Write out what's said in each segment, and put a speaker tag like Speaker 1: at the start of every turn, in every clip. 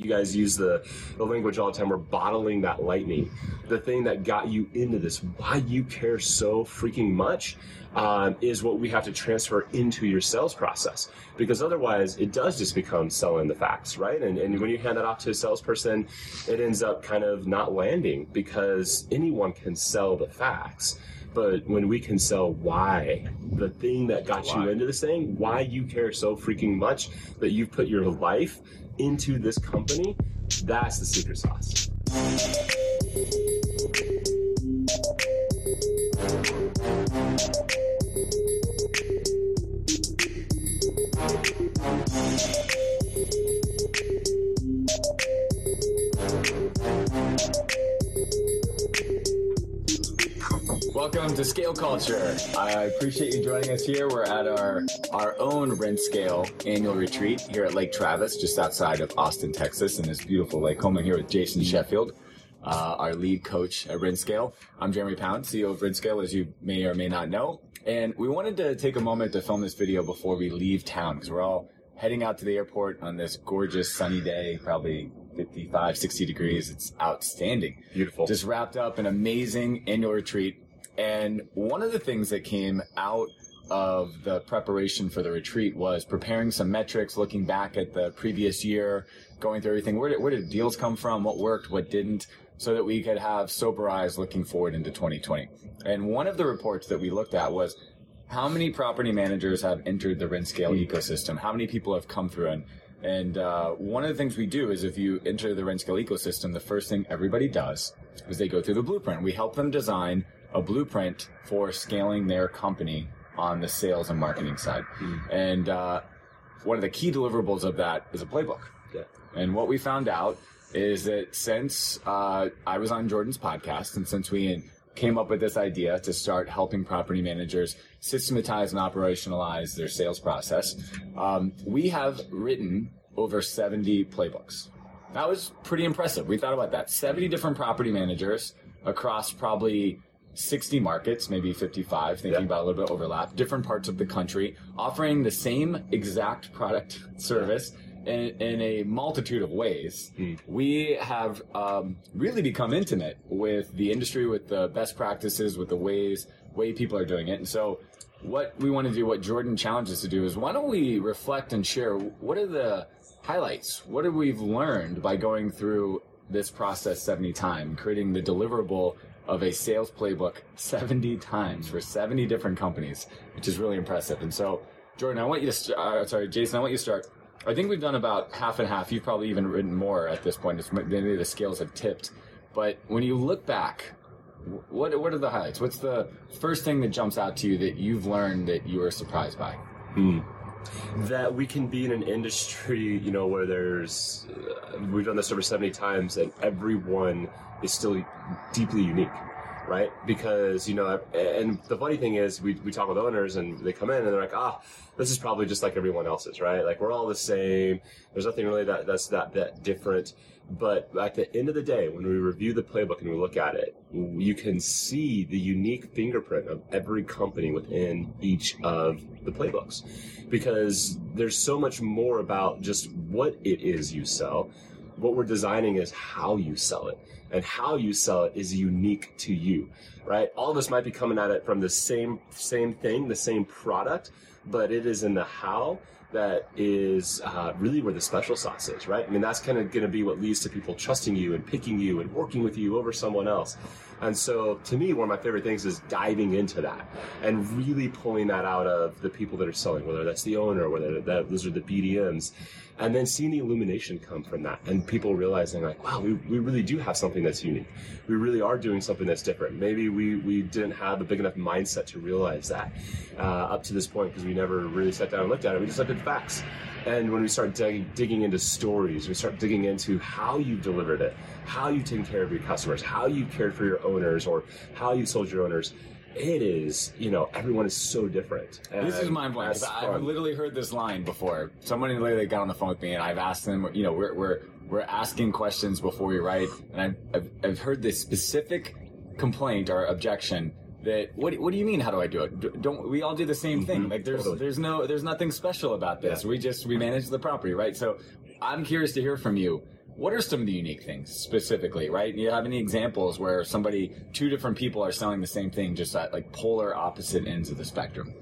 Speaker 1: You guys use the, the language all the time. We're bottling that lightning. The thing that got you into this, why you care so freaking much, um, is what we have to transfer into your sales process. Because otherwise, it does just become selling the facts, right? And, and when you hand that off to a salesperson, it ends up kind of not landing because anyone can sell the facts but when we can sell why, the thing that got you into this thing, why you care so freaking much that you've put your life into this company, that's the secret sauce.
Speaker 2: Scale Culture. I appreciate you joining us here. We're at our our own RentScale annual retreat here at Lake Travis, just outside of Austin, Texas, in this beautiful lake home. I'm here with Jason Sheffield, uh, our lead coach at RentScale. I'm Jeremy Pound, CEO of RentScale, as you may or may not know. And we wanted to take a moment to film this video before we leave town because we're all heading out to the airport on this gorgeous sunny day, probably 55, 60 degrees. It's outstanding.
Speaker 1: Beautiful.
Speaker 2: Just wrapped up an amazing annual retreat and one of the things that came out of the preparation for the retreat was preparing some metrics, looking back at the previous year, going through everything. Where did, where did deals come from? What worked? What didn't? So that we could have sober eyes looking forward into 2020. And one of the reports that we looked at was how many property managers have entered the RentScale ecosystem? How many people have come through? And, and uh, one of the things we do is if you enter the RentScale ecosystem, the first thing everybody does is they go through the blueprint. We help them design a blueprint for scaling their company on the sales and marketing side. Mm. And uh, one of the key deliverables of that is a playbook. Yeah. And what we found out is that since uh, I was on Jordan's podcast and since we came up with this idea to start helping property managers systematize and operationalize their sales process, um, we have written over 70 playbooks. That was pretty impressive. We thought about that. 70 different property managers across probably 60 markets, maybe 55, thinking about a little bit overlap, different parts of the country, offering the same exact product service in, in a multitude of ways. Mm. We have um, really become intimate with the industry, with the best practices, with the ways way people are doing it. And so, what we want to do, what Jordan challenges to do, is why don't we reflect and share what are the highlights? What have we learned by going through this process 70 times, creating the deliverable of a sales playbook 70 times for 70 different companies, which is really impressive. And so, Jordan, I want you to, st- uh, sorry, Jason, I want you to start. I think we've done about half and half. You've probably even written more at this point. It's, maybe the scales have tipped. But when you look back, what what are the highlights? What's the first thing that jumps out to you that you've learned that you were surprised by?
Speaker 1: Hmm. That we can be in an industry, you know, where there's uh, we've done this over seventy times, and everyone is still deeply unique right? Because you know, and the funny thing is, we we talk with owners and they come in and they're like, ah, this is probably just like everyone else's, right? Like we're all the same. There's nothing really that that's that that different. But at the end of the day, when we review the playbook and we look at it, you can see the unique fingerprint of every company within each of the playbooks. Because there's so much more about just what it is you sell. What we're designing is how you sell it and how you sell it is unique to you, right? All of us might be coming at it from the same same thing, the same product, but it is in the how that is uh, really where the special sauce is, right? I mean, that's kind of going to be what leads to people trusting you and picking you and working with you over someone else. And so, to me, one of my favorite things is diving into that and really pulling that out of the people that are selling, whether that's the owner, whether that, those are the BDMs, and then seeing the illumination come from that and people realizing like wow we, we really do have something that's unique. We really are doing something that's different. Maybe we, we didn't have a big enough mindset to realize that uh, up to this point because we never really sat down and looked at it. We just looked at the facts and when we start dig- digging into stories we start digging into how you delivered it how you've taken care of your customers how you've cared for your owners or how you sold your owners it is, you know, everyone is so different.
Speaker 2: this is mind blowing. I've literally heard this line before. Somebody literally got on the phone with me, and I've asked them. You know, we're we're we're asking questions before we write, and I've I've, I've heard this specific complaint or objection that what what do you mean how do I do it don't we all do the same thing mm-hmm. like there's totally. there's no there's nothing special about this yeah. we just we manage the property right so I'm curious to hear from you what are some of the unique things specifically, right? Do you have any examples where somebody, two different people are selling the same thing, just at like polar opposite ends of the spectrum?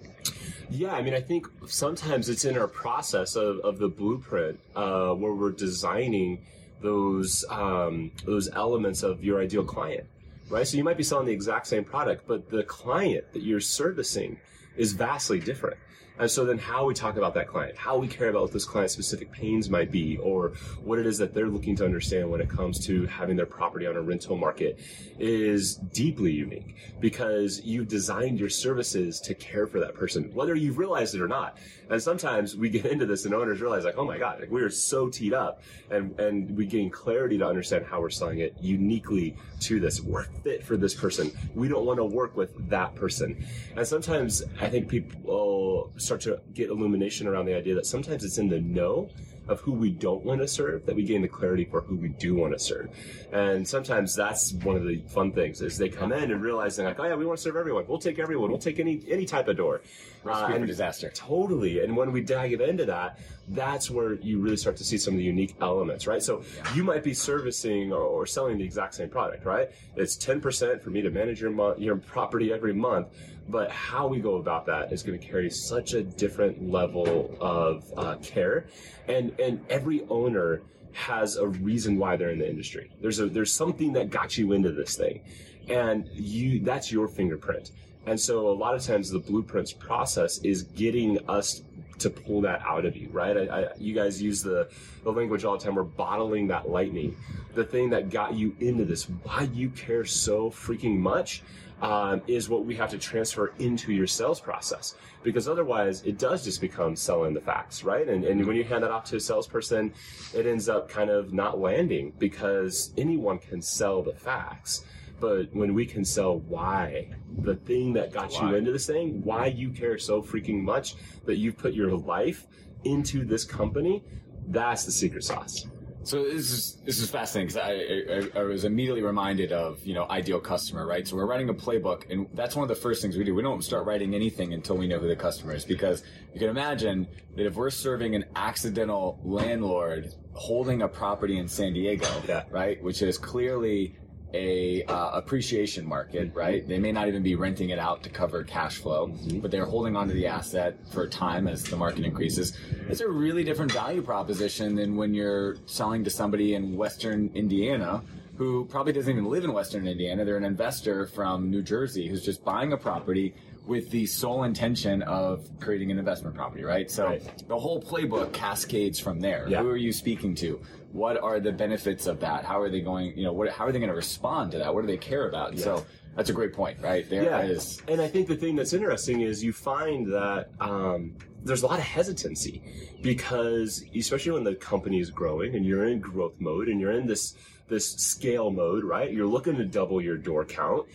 Speaker 1: Yeah, I mean, I think sometimes it's in our process of, of the blueprint uh, where we're designing those um, those elements of your ideal client, right? So you might be selling the exact same product, but the client that you're servicing is vastly different. And so then how we talk about that client, how we care about what those client specific pains might be, or what it is that they're looking to understand when it comes to having their property on a rental market is deeply unique because you've designed your services to care for that person, whether you've realized it or not. And sometimes we get into this and owners realize like, oh my God, like we are so teed up and, and we gain clarity to understand how we're selling it uniquely to this. We're fit for this person. We don't want to work with that person. And sometimes I think people start to get illumination around the idea that sometimes it's in the know of who we don't want to serve that we gain the clarity for who we do want to serve. And sometimes that's one of the fun things is they come in and realizing like, oh yeah, we want to serve everyone. We'll take everyone. We'll take any any type of door.
Speaker 2: Recipe uh, for disaster.
Speaker 1: Totally. And when we dive into that, that's where you really start to see some of the unique elements, right? So you might be servicing or, or, selling the exact same product, right? It's 10% for me to manage your, mo- your property every month but how we go about that is going to carry such a different level of uh, care. And and every owner has a reason why they're in the industry. There's a there's something that got you into this thing. And you that's your fingerprint. And so a lot of times the blueprints process is getting us to pull that out of you, right? I, I, you guys use the, the language all the time. We're bottling that lightning, the thing that got you into this, why you care so freaking much um, is what we have to transfer into your sales process because otherwise it does just become selling the facts, right? And, and when you hand that off to a salesperson, it ends up kind of not landing because anyone can sell the facts. But when we can sell why, the thing that got why? you into this thing, why you care so freaking much that you've put your life into this company, that's the secret sauce.
Speaker 2: So this is this is fascinating because I, I, I, was immediately reminded of you know ideal customer right. So we're writing a playbook, and that's one of the first things we do. We don't start writing anything until we know who the customer is because you can imagine that if we're serving an accidental landlord holding a property in San Diego, yeah. right, which is clearly a uh, appreciation market, mm-hmm. right? They may not even be renting it out to cover cash flow, mm-hmm. but they're holding onto the asset for a time as the market increases. It's a really different value proposition than when you're selling to somebody in Western Indiana who probably doesn't even live in Western Indiana. They're an investor from New Jersey who's just buying a property with the sole intention of creating an investment property, right? So right. the whole playbook cascades from there. Yeah. Who are you speaking to? What are the benefits of that? How are they going, you know, what, how are they going to respond to that? What do they care about? Yeah. So that's a great point, right?
Speaker 1: There yeah. Is. And I think the thing that's interesting is you find that um, there's a lot of hesitancy because, especially when the company is growing and you're in growth mode and you're in this this scale mode, right? You're looking to double your door count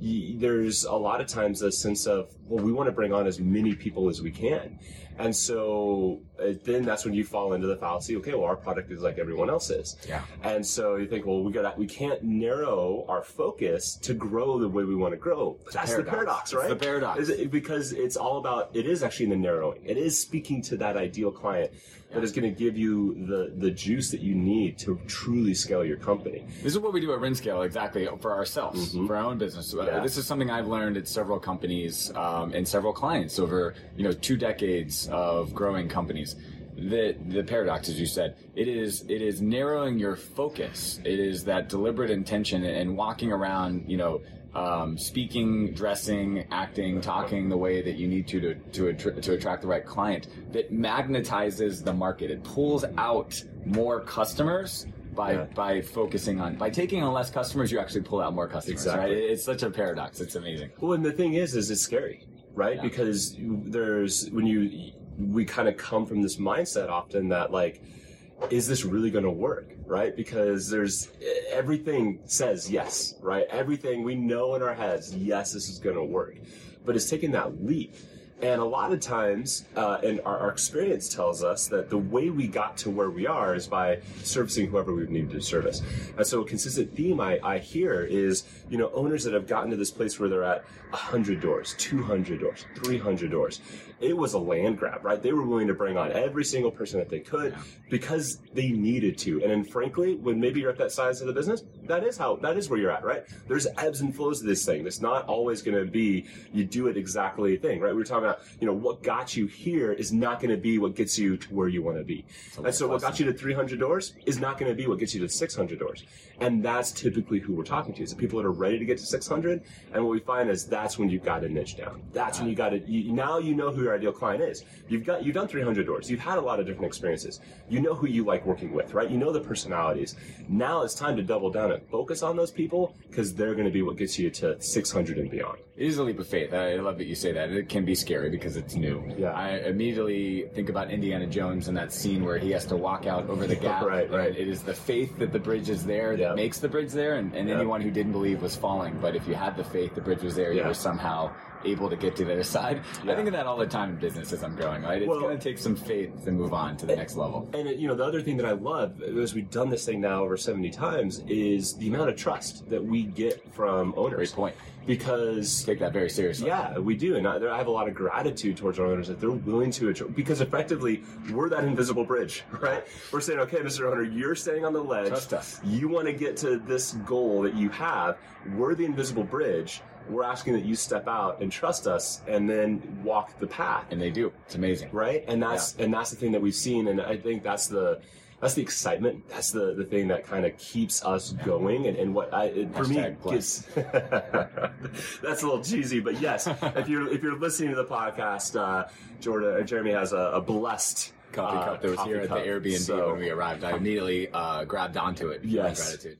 Speaker 1: there's a lot of times a sense of well we want to bring on as many people as we can and so uh, then that's when you fall into the fallacy okay well our product is like everyone else's
Speaker 2: yeah
Speaker 1: and so you think well we got we can't narrow our focus to grow the way we want to grow that's paradox. the paradox right
Speaker 2: it's the paradox
Speaker 1: it, because it's all about it is actually in the narrowing it is speaking to that ideal client that is going to give you the the juice that you need to truly scale your company.
Speaker 2: This is what we do at RentScale exactly for ourselves, mm-hmm. for our own business. Uh, yeah. This is something I've learned at several companies um, and several clients over you know two decades of growing companies. The the paradox, as you said, it is it is narrowing your focus. It is that deliberate intention and walking around, you know, um, speaking, dressing, acting, talking the way that you need to to to, to attract the right client that magnetizes the market. It pulls out more customers by yeah. by focusing on by taking on less customers. You actually pull out more customers. Exactly. Right? It's such a paradox. It's amazing.
Speaker 1: Well, and the thing is, is it's scary, right? Yeah. Because there's when you we kind of come from this mindset often that like is this really going to work right because there's everything says yes right everything we know in our heads yes this is going to work but it's taking that leap And a lot of times, uh, and our, our experience tells us that the way we got to where we are is by servicing whoever we've needed to service. And so a consistent theme I, I hear is, you know, owners that have gotten to this place where they're at 100 doors, 200 doors, 300 doors. It was a land grab, right? They were willing to bring on every single person that they could because they needed to. And then frankly, when maybe you're at that size of the business, that is how, that is where you're at, right? There's ebbs and flows to this thing. It's not always going to be, you do it exactly thing, right? We were talking about, you know, what got you here is not going to be what gets you to where you want to be. And so what got you to 300 doors is not going to be what gets you to 600 doors. And that's typically who we're talking to is the people that are ready to get to 600. And what we find is that's when you've got to niche down. That's when you got to, now you know who your ideal client is. You've got, you've done 300 doors. You've had a lot of different experiences. You know who you like working with, right? You know the personalities. Now it's time to double down and focus on those people because they're going to be what gets you to 600 and beyond.
Speaker 2: It is a leap of faith. I love that you say that. It can be scary because it's new.
Speaker 1: Yeah.
Speaker 2: I immediately think about Indiana Jones and that scene where he has to walk out over the gap.
Speaker 1: Right, right.
Speaker 2: It is the faith that the bridge is there that
Speaker 1: Yeah.
Speaker 2: makes the bridge there, and, and
Speaker 1: Yeah.
Speaker 2: anyone who didn't believe was falling. But if you had the faith, the bridge was there. You were somehow able to get to the other side.
Speaker 1: Yeah.
Speaker 2: I think of that all the time in business as I'm growing. Right, it's
Speaker 1: Well-
Speaker 2: going to take some faith to move on to the next level.
Speaker 1: And you know, the other thing that I love, as we've done this thing now over 70 times, is the amount of trust that we get from owners.
Speaker 2: Great point.
Speaker 1: Because
Speaker 2: Take that very seriously.
Speaker 1: Yeah, we do, and I, there- I have a lot of gratitude towards our owners that they're willing to because effectively we're that invisible bridge, right? We're saying, okay, Mr. Owner, you're standing on the ledge.
Speaker 2: Trust us.
Speaker 1: You want to get to this goal that you have. We're the invisible bridge. We're asking that you step out and trust us, and then walk the path
Speaker 2: And they do. It's amazing.
Speaker 1: right? And that's and that's the thing that we've seen, and I think that's the that's the excitement. That's the the thing that kind of keeps us going, and, and what I it, for me
Speaker 2: Hashtag plus.
Speaker 1: gets that's a little cheesy, but yes, if you're if you're listening to the podcast, uh, Jordan uh, Jeremy has a, a blessed
Speaker 2: Coffee
Speaker 1: uh,
Speaker 2: cup that was
Speaker 1: coffee
Speaker 2: here at the Airbnb
Speaker 1: So-
Speaker 2: when we arrived. I immediately uh, grabbed onto it. in
Speaker 1: Yes.
Speaker 2: Gratitude.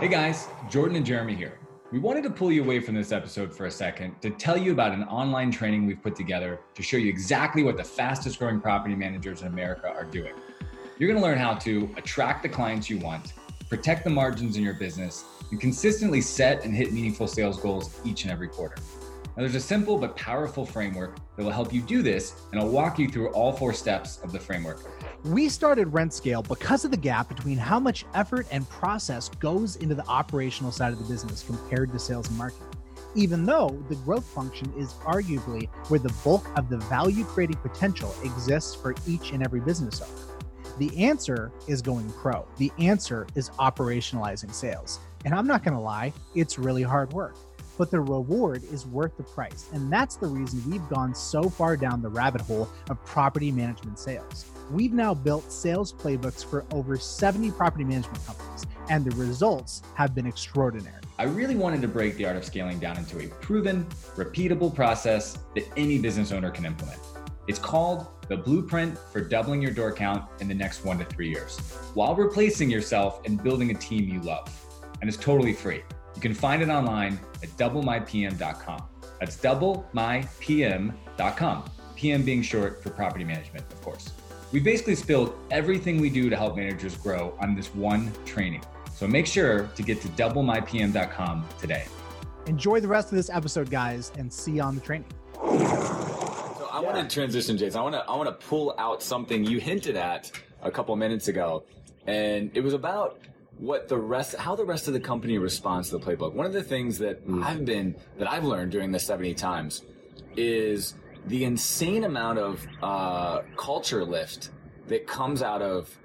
Speaker 3: Hey guys, Jordan and Jeremy here. We wanted to pull you away from this episode for a second to tell you about an online training we've put together to show you exactly what the fastest growing property managers in America are doing. You're going to learn how to attract the clients you want, protect the margins in your business, and consistently set and hit meaningful sales goals each and every quarter. Now, there's a simple but powerful framework that will help you do this, and I'll walk you through all four steps of the framework.
Speaker 4: We started RentScale because of the gap between how much effort and process goes into the operational side of the business compared to sales and marketing. Even though the growth function is arguably where the bulk of the value creating potential exists for each and every business owner. The answer is going pro. The answer is operationalizing sales. And I'm not going to lie, it's really hard work but the reward is worth the price. And that's the reason we've gone so far down the rabbit hole of property management sales. We've now built sales playbooks for over 70 property management companies, and the results have been extraordinary.
Speaker 3: I really wanted to break the art of scaling down into a proven, repeatable process that any business owner can implement. It's called the blueprint for doubling your door count in the next one to three years while replacing yourself and building a team you love. And it's totally free. You can find it online at doublemypm.com. That's doublemypm.com. PM being short for property management, of course. We basically spilled everything we do to help managers grow on this one training. So make sure to get to doublemypm.com today.
Speaker 4: Enjoy the rest of this episode, guys, and see you on the training.
Speaker 2: So I want to transition, Jason. I want to I want to pull out something you hinted at a couple minutes ago, and it was about what the rest, how the rest of the company responds to the playbook. One of the things that I've been that I've learned during this seventy times is the insane amount of uh, culture lift that comes out of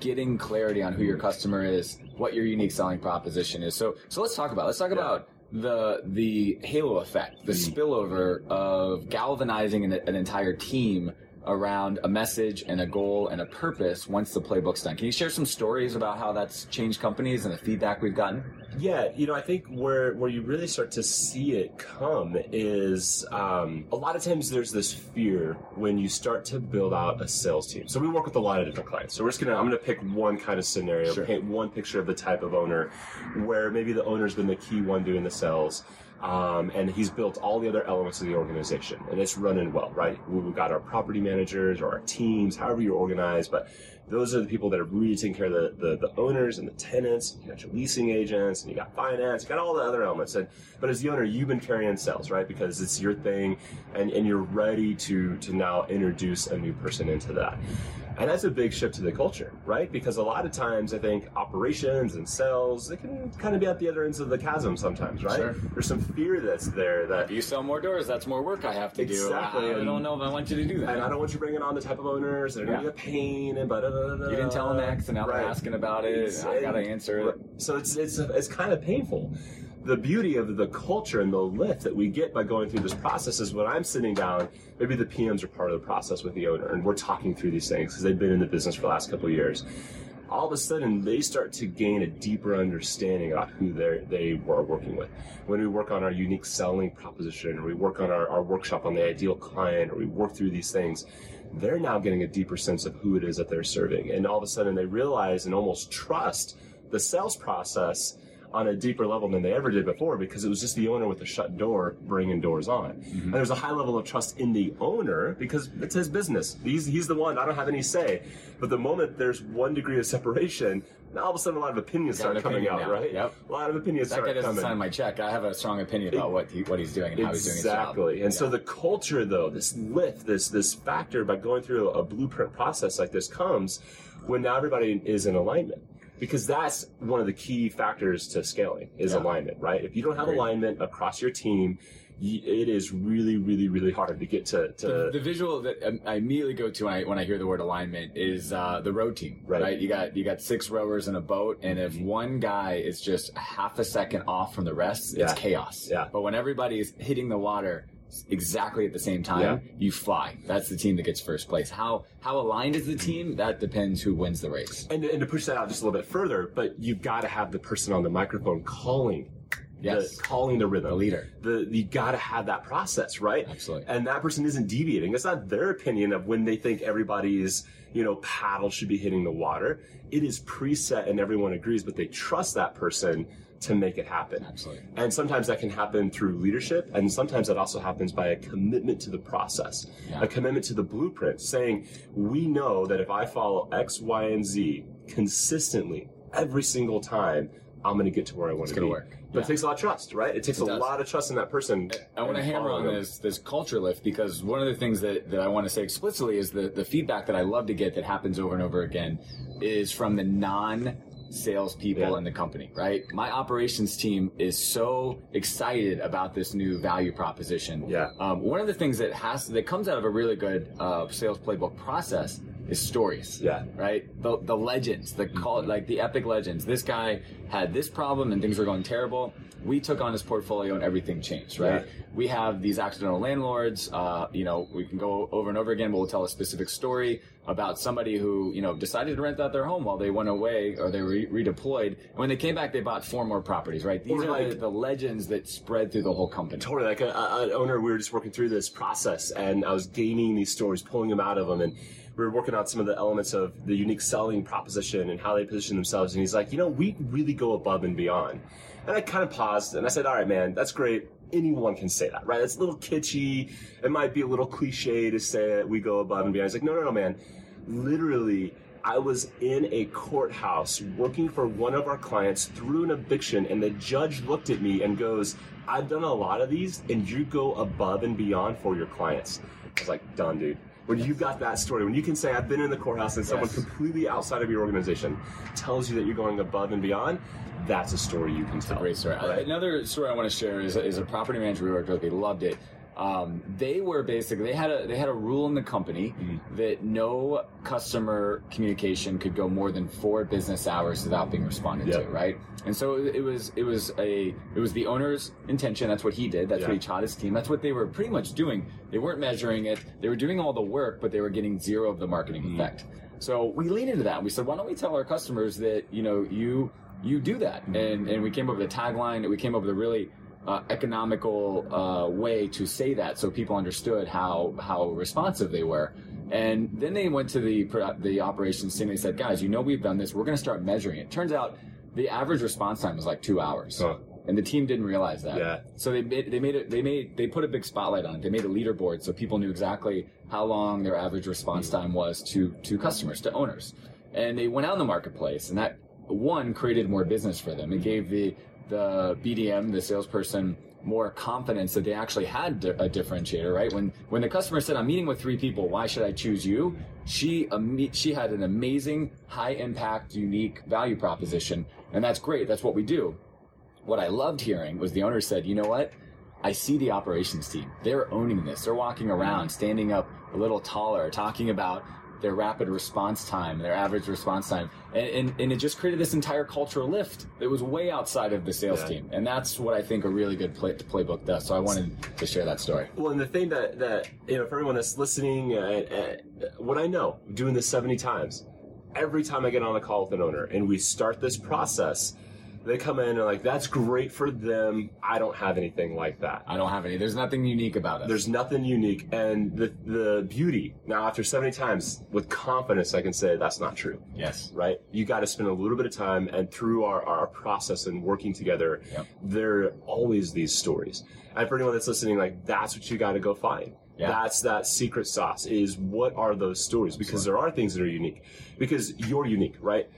Speaker 2: getting clarity on who your customer is, what your unique selling proposition is. So, so let's talk about. Let's talk about the the halo effect, the spillover of galvanizing an, an entire team around a message and a goal and a purpose once the playbook's done. Can you share some stories about how that's changed companies and the feedback we've gotten?
Speaker 1: Yeah, you know, I think where where you really start to see it come is um, a lot of times there's this fear when you start to build out a sales team. So we work with a lot of different clients. So we're just gonna I'm gonna pick one kind of scenario,
Speaker 2: Sure.
Speaker 1: paint one picture of the type of owner where maybe the owner's been the key one doing the sales. Um, and he's built all the other elements of the organization and it's running well, right? We- We've got our property managers or our teams, however you're organized, but those are the people that are really taking care of the, the, the owners and the tenants. You got your leasing agents and you got finance, you got all the other elements. And but as the owner, you've been carrying sales, right? Because it's your thing and, and you're ready to to now introduce a new person into that. And that's a big shift to the culture, right? Because a lot of times I think operations and sales, they can kind of be at the other ends of the chasm sometimes, right?
Speaker 2: Sure.
Speaker 1: There's some fear that's there that
Speaker 2: If you sell more doors, that's more work I have to
Speaker 1: Exactly,
Speaker 2: do. Exactly. I don't know if I want you to do that.
Speaker 1: and I don't want you bringing on the type of owners that are going to
Speaker 2: Yeah.
Speaker 1: be a pain and blah, blah, blah, blah,
Speaker 2: you didn't tell them X, and now
Speaker 1: Right.
Speaker 2: they're asking about it. and I gotta answer it.
Speaker 1: So it's it's it's kind of painful. The beauty of the culture and the lift that we get by going through this process is when I'm sitting down, maybe the PMs are part of the process with the owner, and we're talking through these things because they've been in the business for the last couple years. All of a sudden, they start to gain a deeper understanding about who they they were working with. When we work on our unique selling proposition, or we work on our, our workshop on the ideal client, or we work through these things, they're now getting a deeper sense of who it is that they're serving. And all of a sudden they realize and almost trust the sales process on a deeper level than they ever did before because it was just the owner with the shut door bringing doors on. Mm-hmm. And there's a high level of trust in the owner because it's his business. He's, he's the one, I don't have any say. But the moment there's one degree of separation, now all of a sudden a lot of opinions start coming
Speaker 2: opinion
Speaker 1: out,
Speaker 2: now.
Speaker 1: right?
Speaker 2: Yep.
Speaker 1: A lot of opinions
Speaker 2: That guy doesn't
Speaker 1: coming.
Speaker 2: sign my check. I have a strong opinion about what he, what he's doing and how he's doing job.
Speaker 1: Exactly. And so the culture though, this lift, this this factor by going through a blueprint process like this comes when now everybody is in alignment. Because that's one of the key factors to scaling is
Speaker 2: Yeah.
Speaker 1: alignment, right? If you don't have
Speaker 2: Agreed.
Speaker 1: alignment across your team, it is really, really, really hard to get to, to
Speaker 2: the, the visual that um, I immediately go to when I, when I hear the word alignment is uh, the row team,
Speaker 1: Right.
Speaker 2: right. You got you got six rowers in a boat, and if one guy is just half a second off from the rest,
Speaker 1: Yeah.
Speaker 2: it's chaos.
Speaker 1: Yeah.
Speaker 2: But when everybody is hitting the water exactly at the same time,
Speaker 1: Yeah.
Speaker 2: you fly. That's the team that gets first place. How how aligned is the team? That depends who wins the race.
Speaker 1: and, and to push that out just a little bit further, but you've got to have the person on the microphone calling,
Speaker 2: Yes.
Speaker 1: the, calling the rhythm,
Speaker 2: The leader.
Speaker 1: The you got to have that process, right?
Speaker 2: Absolutely.
Speaker 1: And that person isn't deviating. It's not their opinion of when they think everybody's you know paddle should be hitting the water. It is preset and everyone agrees, but they trust that person to make it happen.
Speaker 2: Absolutely.
Speaker 1: And sometimes that can happen through leadership, and sometimes that also happens by a commitment to the process,
Speaker 2: Yeah.
Speaker 1: a commitment to the blueprint, saying, we know that if I follow X, Y, and Z consistently every single time, I'm going to get to where I want
Speaker 2: It's
Speaker 1: to
Speaker 2: gonna
Speaker 1: be.
Speaker 2: work.
Speaker 1: But
Speaker 2: Yeah.
Speaker 1: it takes a lot of trust, right? It takes
Speaker 2: It
Speaker 1: a
Speaker 2: does.
Speaker 1: lot of trust in that person.
Speaker 2: I want to hammer on
Speaker 1: them.
Speaker 2: this this culture lift because one of the things that, that I want to say explicitly is the, the feedback that I love to get that happens over and over again is from the non salespeople
Speaker 1: Yeah.
Speaker 2: in the company, right? My operations team is so excited about this new value proposition.
Speaker 1: Yeah.
Speaker 2: Um, one of the things that has that comes out of a really good uh, sales playbook process is stories
Speaker 1: Yeah.
Speaker 2: right? The the legends, the call like the epic legends. This guy had this problem and things were going terrible. We took on his portfolio and everything changed, right?
Speaker 1: Yeah.
Speaker 2: We have these accidental landlords. Uh, you know, we can go over and over again. But we'll tell a specific story about somebody who you know decided to rent out their home while they went away or they re- redeployed. And when they came back, they bought four more properties, right? These
Speaker 1: Or
Speaker 2: are
Speaker 1: like-
Speaker 2: the, the legends that spread through the whole company.
Speaker 1: Totally. Like an owner, we were just working through this process, and I was gaining these stories, pulling them out of them, and we were working on some of the elements of the unique selling proposition and how they position themselves. And he's like, you know, we really go above and beyond. And I kind of paused, and I said, all right, man, that's great. Anyone can say that, right? It's a little kitschy. It might be a little cliche to say it. We go above and beyond. He's like, no, no, no, man. Literally, I was in a courthouse working for one of our clients through an eviction, and the judge looked at me and goes, I've done a lot of these, and you go above and beyond for your clients. I was like, done, dude. When you've got that story, when you can say, I've been in the courthouse and someone
Speaker 2: Yes.
Speaker 1: completely outside of your organization tells you that you're going above and beyond, that's a story you can tell.
Speaker 2: Great story.
Speaker 1: Right?
Speaker 2: Another story I want to share is, is a property manager we worked with. They loved it. Um, they were basically they had a they had a rule in the company
Speaker 1: Mm-hmm.
Speaker 2: that no customer communication could go more than four business hours without being responded
Speaker 1: Yeah.
Speaker 2: to, right? And so it was it was a it was the owner's intention. That's what he did. That's
Speaker 1: Yeah.
Speaker 2: what he taught his team. That's what they were pretty much doing. They weren't measuring it. They were doing all the work, but they were getting zero of the marketing
Speaker 1: Mm-hmm.
Speaker 2: effect. So we leaned into that. We said, why don't we tell our customers that you know you you do that?
Speaker 1: Mm-hmm.
Speaker 2: And and we came up with a tagline. We came up with a really uh, economical uh, way to say that, so people understood how how responsive they were. And then they went to the the operations team. They said, guys, you know we've done this. We're going to start measuring it. Turns out the average response time was like two hours.
Speaker 1: Huh.
Speaker 2: And the team didn't realize that.
Speaker 1: Yeah.
Speaker 2: So they made, they made it. They made they put a big spotlight on it. They made a leaderboard so people knew exactly how long their average response time was to to customers, to owners. and they went out in the marketplace, and that one created more business for them. It gave the the BDM, the salesperson, more confidence that they actually had a differentiator, right? When when the customer said, "I'm meeting with three people, why should I choose you?" She she had an amazing, high impact, unique value proposition, and that's great. That's what we do. What I loved hearing was the owner said, "You know what? I see the operations team. They're owning this. They're walking around, standing up a little taller, talking about their rapid response time, their average response time. And, and, and, it just created this entire cultural lift that was way outside of the sales yeah. team. And that's what I think a really good play, playbook does. So I wanted to share that story.
Speaker 1: Well, and the thing that, that you know, for everyone that's listening, uh, uh, what I know, doing this 70 times, every time I get on a call with an owner and we start this process, they come in and like, that's great for them. I don't have anything like that.
Speaker 2: I don't have any. There's nothing unique about it.
Speaker 1: There's nothing unique. And the, the beauty, now after 70 times, with confidence, I can say that's not true.
Speaker 2: Yes.
Speaker 1: Right? You got to spend a little bit of time and through our, our process and working together, yep. there are always these stories. And for anyone that's listening, like, that's what you got to go find. Yeah. That's that secret sauce is what are those stories? Because there are things that are unique. Because you're unique, right?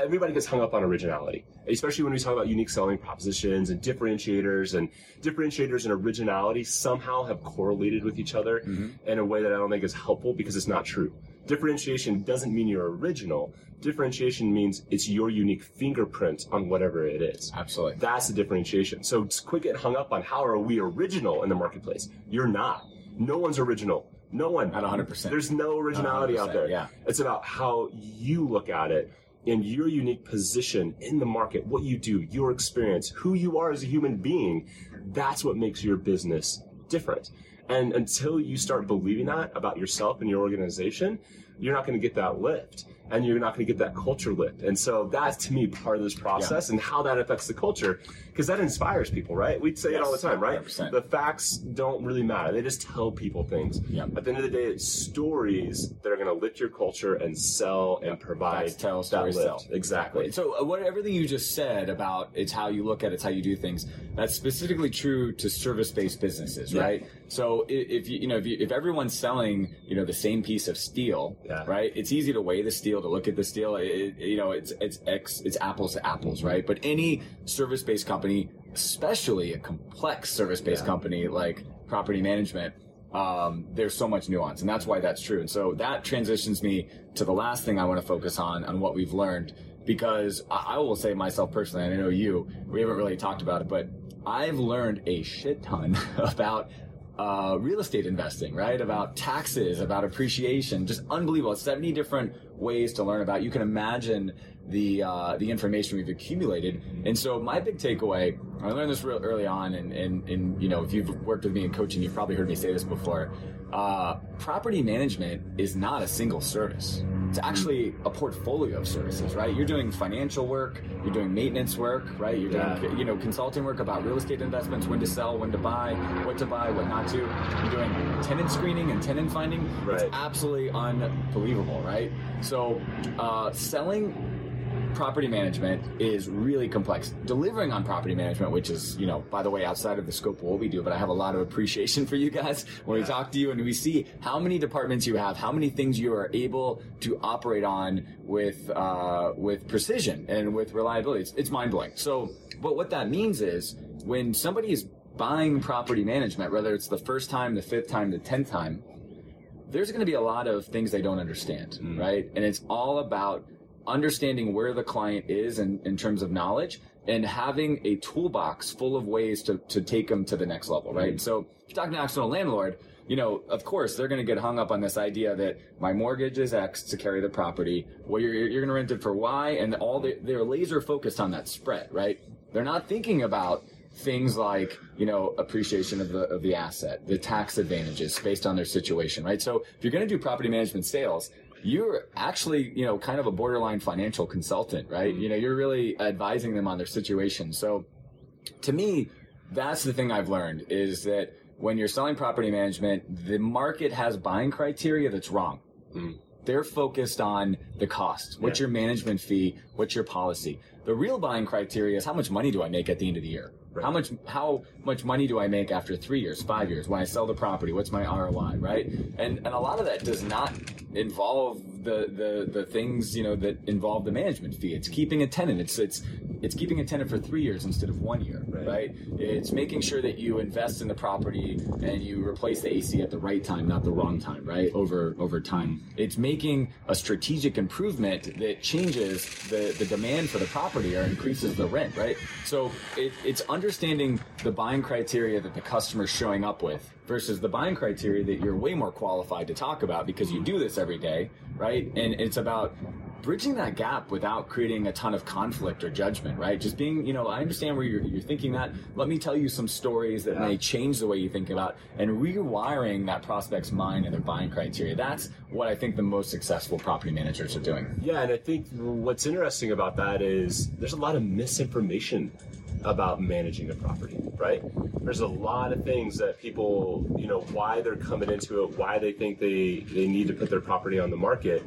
Speaker 1: Everybody gets hung up on originality, especially when we talk about unique selling propositions and differentiators and differentiators and originality somehow have correlated with each other mm-hmm. in a way that I don't think is helpful because it's not true. Differentiation doesn't mean you're original. Differentiation means it's your unique fingerprint on whatever it is.
Speaker 2: Absolutely.
Speaker 1: That's the differentiation. So quit getting hung up on how are we original in the marketplace. You're not. No one's original. No one.
Speaker 2: At 100%.
Speaker 1: There's no originality out there.
Speaker 2: Yeah.
Speaker 1: It's about how you look at it and your unique position in the market, what you do, your experience, who you are as a human being, that's what makes your business different. And until you start believing that about yourself and your organization, you're not going to get that lift and you're not going to get that culture lift. And so that's to me part of this process yeah. and how that affects the culture because that inspires people, right? We say yes, it all the time, right? 100%. The facts don't really matter. They just tell people things. At the end of the day, it's stories that are going to lift your culture and sell and provide
Speaker 2: facts tell, stories lift.
Speaker 1: Sell. Exactly.
Speaker 2: So uh, what everything you just said about it's how you look at it, it's how you do things. That's specifically true to service-based businesses, right? So if you you know if, you, if everyone's selling you know the same piece of steel, yeah. right? It's easy to weigh the steel to look at the steel. It, you know it's it's X it's apples to apples, right? But any service-based company, especially a complex service-based yeah. company like property management, um, there's so much nuance, and that's why that's true. And so that transitions me to the last thing I want to focus on on what we've learned because I, I will say myself personally, and I know you, we haven't really talked about it, but I've learned a shit ton about uh, real estate investing, right? About taxes, about appreciation, just unbelievable. 70 different ways to learn about. You can imagine the uh, the information we've accumulated. And so my big takeaway, I learned this real early on, and, and, and you know, if you've worked with me in coaching, you've probably heard me say this before. Uh, property management is not a single service. It's actually a portfolio of services, right? You're doing financial work, you're doing maintenance work, right? You're doing, yeah. you know, consulting work about real estate investments, when to sell, when to buy, what to buy, what not to. You're doing tenant screening and tenant finding. Right. It's absolutely unbelievable, right? So, uh, selling property management is really complex. Delivering on property management, which is, you know, by the way, outside of the scope of what we do, but I have a lot of appreciation for you guys when yeah. we talk to you and we see how many departments you have, how many things you are able to operate on with, uh, with precision and with reliability. It's, it's mind blowing. So, but what that means is when somebody is buying property management, whether it's the first time, the fifth time, the tenth time, there's going to be a lot of things they don't understand, mm. right? And it's all about understanding where the client is in, in terms of knowledge and having a toolbox full of ways to, to take them to the next level, right? Mm-hmm. So if you're talking to an external landlord, you know, of course, they're going to get hung up on this idea that my mortgage is X to carry the property. Well, you're, you're going to rent it for Y, and all the, they're laser focused on that spread, right? They're not thinking about things like you know appreciation of the of the asset, the tax advantages based on their situation, right? So if you're going to do property management sales, you're actually, you know, kind of a borderline financial consultant, right? Mm-hmm. You know, you're really advising them on their situation. So to me, that's the thing I've learned is that when you're selling property management, the market has buying criteria that's wrong. Mm. They're focused on the cost. What's yeah. your management fee? What's your policy? The real buying criteria is how much money do I make at the end of the year? Right. How much how much money do I make after three years, five years when I sell the property? What's my ROI, right? And and a lot of that does not involve the, the the things you know that involve the management fee. It's keeping a tenant. It's it's it's keeping a tenant for three years instead of one year,
Speaker 1: Right.
Speaker 2: right? It's making sure that you invest in the property and you replace the AC at the right time, not the wrong time, right? Over over time. It's making a strategic improvement that changes the, the demand for the property or increases the rent, right? So it, it's understanding the buying criteria that the customer's showing up with versus the buying criteria that you're way more qualified to talk about because you do this every day, right? And it's about bridging that gap without creating a ton of conflict or judgment, right? Just being, you know, I understand where you're, you're thinking that. Let me tell you some stories that may change the way you think about and rewiring that prospect's mind and their buying criteria. That's what I think the most successful property managers are doing.
Speaker 1: Yeah, and I think what's interesting about that is there's a lot of misinformation about managing a property, right? There's a lot of things that people, you know, why they're coming into it, why they think they they need to put their property on the market,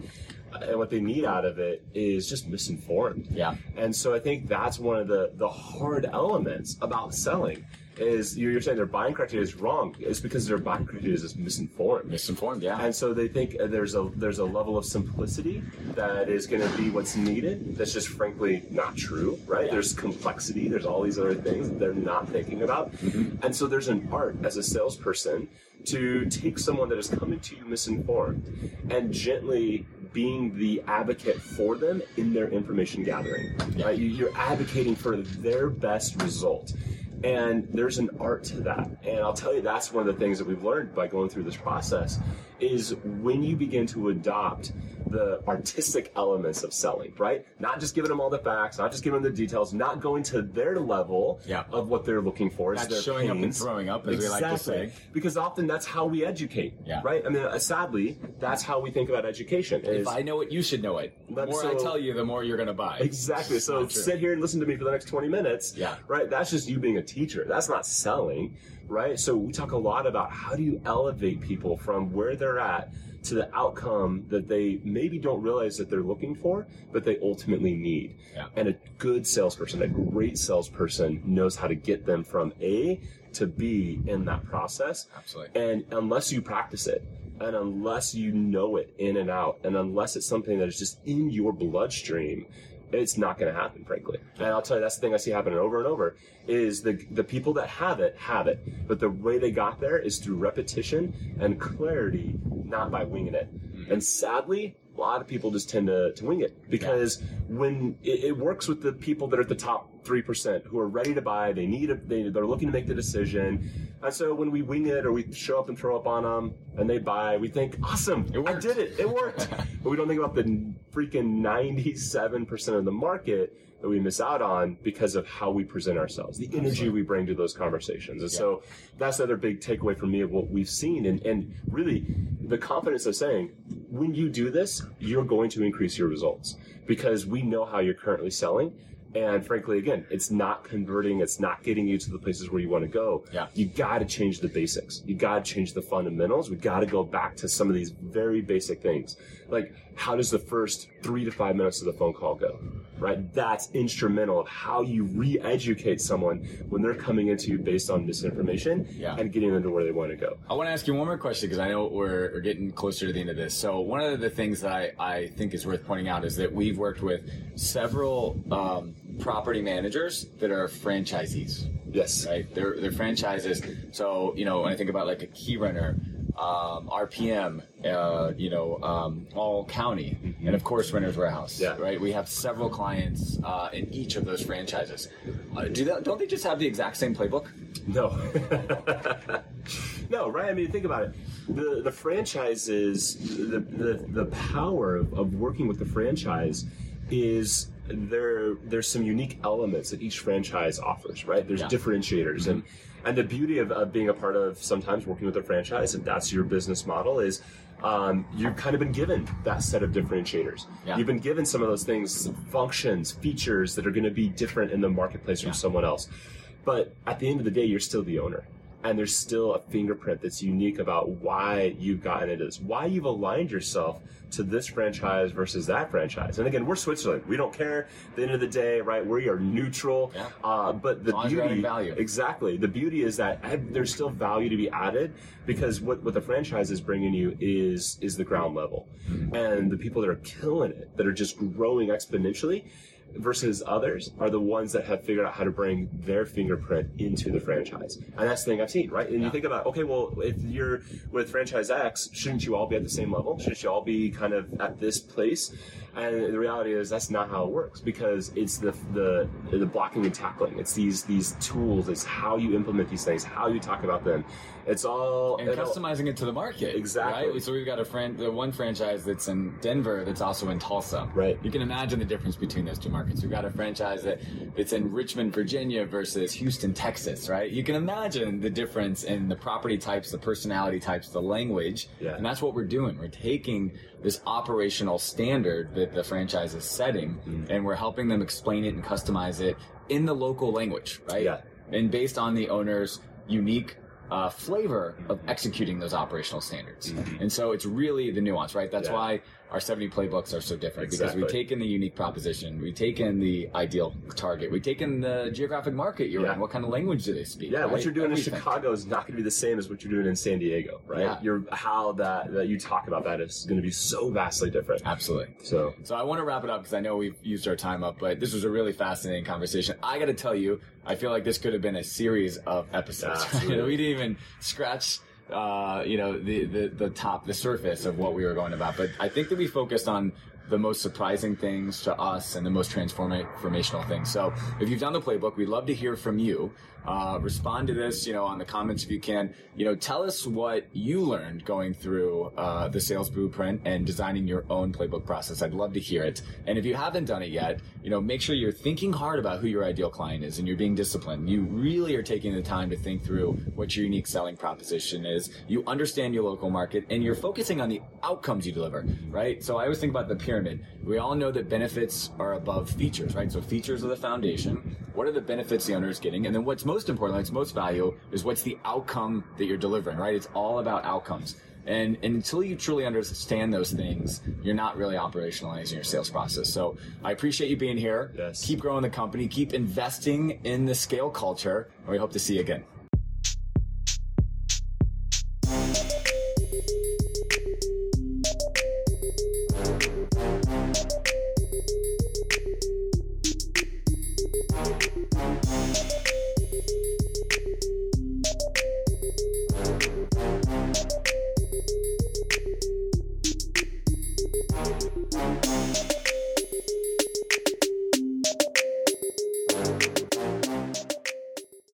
Speaker 1: uh, and what they need out of it is just misinformed.
Speaker 2: Yeah.
Speaker 1: And so I think that's one of the the hard elements about selling is you're you're saying their buying criteria is wrong. It's because their buying criteria is misinformed.
Speaker 2: Misinformed, yeah.
Speaker 1: And so they think uh, there's a there's a level of simplicity that is going to be what's needed. That's just frankly not true, right?
Speaker 2: Yeah.
Speaker 1: There's complexity. There's all these other things that they're not thinking about.
Speaker 2: Mm-hmm.
Speaker 1: And so there's an art as a salesperson to take someone that is coming to you misinformed and gently being the advocate for them in their information gathering. Right? You're advocating for their best result. And there's an art to that. And I'll tell you, that's one of the things that we've learned by going through this process is when you begin to adopt the artistic elements of selling, right? Not just giving them all the facts, not just giving them the details, not going to their level
Speaker 2: Yeah.
Speaker 1: of what they're looking for. is
Speaker 2: Not showing up and throwing up, as we like to say.
Speaker 1: Because often that's how we educate,
Speaker 2: Yeah.
Speaker 1: right? I mean, uh, sadly, that's how we think about education.
Speaker 2: if I know it, you should know it. The more I tell you, the more you're going to buy.
Speaker 1: Exactly. So sit here and listen to me for the next 20 minutes.
Speaker 2: Yeah.
Speaker 1: Right? That's just you being a teacher. That's not selling, right? So we talk a lot about how do you elevate people from where they're at to the outcome that they maybe don't realize that they're looking for, but they ultimately need.
Speaker 2: Yeah.
Speaker 1: And a good salesperson, a great salesperson knows how to get them from A to B in that process.
Speaker 2: Absolutely.
Speaker 1: And unless you practice it, and unless you know it in and out, and unless it's something that is just in your bloodstream, it's not going to happen, frankly. And I'll tell you, that's the thing I see happening over and over is the the people that have it have it, but the way they got there is through repetition and clarity, not by winging it. Mm-hmm. And sadly, a lot of people just tend to, to wing it. Because when it, it works with the people that are at the top three percent who are ready to buy, they need a, they they're looking to make the decision, and so when we wing it or we show up and throw up on them and they buy, we think awesome,
Speaker 2: It
Speaker 1: I did it, it worked, but we don't think about the freaking ninety seven percent of the market that we miss out on because of how we present ourselves, the energy we bring to those conversations. And so that's the other big takeaway for me of what we've seen. And, and really the confidence of saying, when you do this, you're going to increase your results because we know how you're currently selling. And frankly, again, it's not converting. It's not getting you to the places where you want to go.
Speaker 2: Yeah.
Speaker 1: You got to change the basics. You got to change the fundamentals. We got to go back to some of these very basic things. Like, how does the first three to five minutes of the phone call go? Right? That's instrumental of how you re-educate someone when they're coming into you based on misinformation
Speaker 2: Yeah.
Speaker 1: and getting them to where they want to go.
Speaker 2: I want to ask you one more question because I know we're, we're getting closer to the end of this. So one of the things that I, I think is worth pointing out is that we've worked with several um, property managers that are franchisees,
Speaker 1: Yes.
Speaker 2: right? They're, they're franchises. So, you know, when I think about like a Keyrenter, um, RPM, uh, you know, um, all county, and of course, Renter's Warehouse,
Speaker 1: Yeah.
Speaker 2: right? We have several clients uh, in each of those franchises. Uh, do that, don't they just have the exact same playbook?
Speaker 1: No. no, right? I mean, think about it. The the franchises, the the, the power of, of working with the franchise is there there's some unique elements that each franchise offers, right? There's
Speaker 2: Yeah.
Speaker 1: differentiators and and the beauty of, of being a part of sometimes working with a franchise, if that's your business model, is um, you've kind of been given that set of differentiators.
Speaker 2: Yeah.
Speaker 1: You've been given some of those things, functions, features that are going to be different in the marketplace from
Speaker 2: Yeah.
Speaker 1: someone else. But at the end of the day, you're still the owner. And there's still a fingerprint that's unique about why you've gotten into this, why you've aligned yourself to this franchise versus that franchise. And again, we're Switzerland. We don't care. At the end of the day, right? We are neutral.
Speaker 2: Yeah.
Speaker 1: Uh, but the
Speaker 2: long as you're
Speaker 1: beauty,
Speaker 2: value.
Speaker 1: exactly, the beauty is that there's still value to be added because what, what the franchise is bringing you is is the ground level,
Speaker 2: Mm-hmm.
Speaker 1: and the people that are killing it, that are just growing exponentially. Versus others are the ones that have figured out how to bring their fingerprint into the franchise, and that's the thing I've seen, right? And
Speaker 2: Yeah.
Speaker 1: you think about, okay, well, if you're with franchise X, shouldn't you all be at the same level? Shouldn't you all be kind of at this place? And the reality is that's not how it works because it's the the the blocking and tackling. It's these these tools. It's how you implement these things, how you talk about them. It's all
Speaker 2: and customizing it to the market.
Speaker 1: Exactly.
Speaker 2: Right? So we've got a friend, the one franchise that's in Denver that's also in Tulsa.
Speaker 1: Right.
Speaker 2: You can imagine the difference between those two markets. We've got a franchise that that's in Richmond, Virginia versus Houston, Texas. Right. You can imagine the difference in the property types, the personality types, the language.
Speaker 1: Yeah.
Speaker 2: And that's what we're doing. We're taking this operational standard that the franchise is setting,
Speaker 1: Mm-hmm.
Speaker 2: and we're helping them explain it and customize it in the local language. Right.
Speaker 1: Yeah.
Speaker 2: And based on the owner's unique uh, flavor of executing those operational standards. And so it's really the nuance, right? That's
Speaker 1: Mm-hmm. Yeah.
Speaker 2: why our 70 playbooks are so different because we've taken the unique proposition, we've taken the ideal target, we've taken the geographic market you're
Speaker 1: Yeah.
Speaker 2: in, what kind of language do they speak?
Speaker 1: Yeah, what you're doing
Speaker 2: Everything.
Speaker 1: in Chicago is not going to be the same as what you're doing in San Diego, right?
Speaker 2: Yeah.
Speaker 1: You're how that that you talk about that is going to be so vastly different.
Speaker 2: Absolutely.
Speaker 1: So
Speaker 2: So I want to wrap it up because I know we've used our time up, but this was a really fascinating conversation. I got to tell you, I feel like this could have been a series of episodes. We didn't even scratch, uh, you know, the, the the top, the surface of what we were going about. But I think that we focused on the most surprising things to us and the most transforma- transformational things. So if you've done the playbook, we'd love to hear from you. Uh, respond to this, you know, on the comments if you can. You know, tell us what you learned going through uh, the sales blueprint and designing your own playbook process. I'd love to hear it. And if you haven't done it yet, you know, make sure you're thinking hard about who your ideal client is and you're being disciplined. You really are taking the time to think through what your unique selling proposition is. You understand your local market and you're focusing on the outcomes you deliver, right? So I always think about the pyramid. We all know that benefits are above features, right? So features are the foundation. What are the benefits the owner is getting? And then what's most important, what's most value is what's the outcome that you're delivering, right? It's all about outcomes. And, and until you truly understand those things, you're not really operationalizing your sales process. So I appreciate you being here.
Speaker 1: Yes.
Speaker 2: Keep growing the company, keep investing in the scale culture, and we hope to see you again.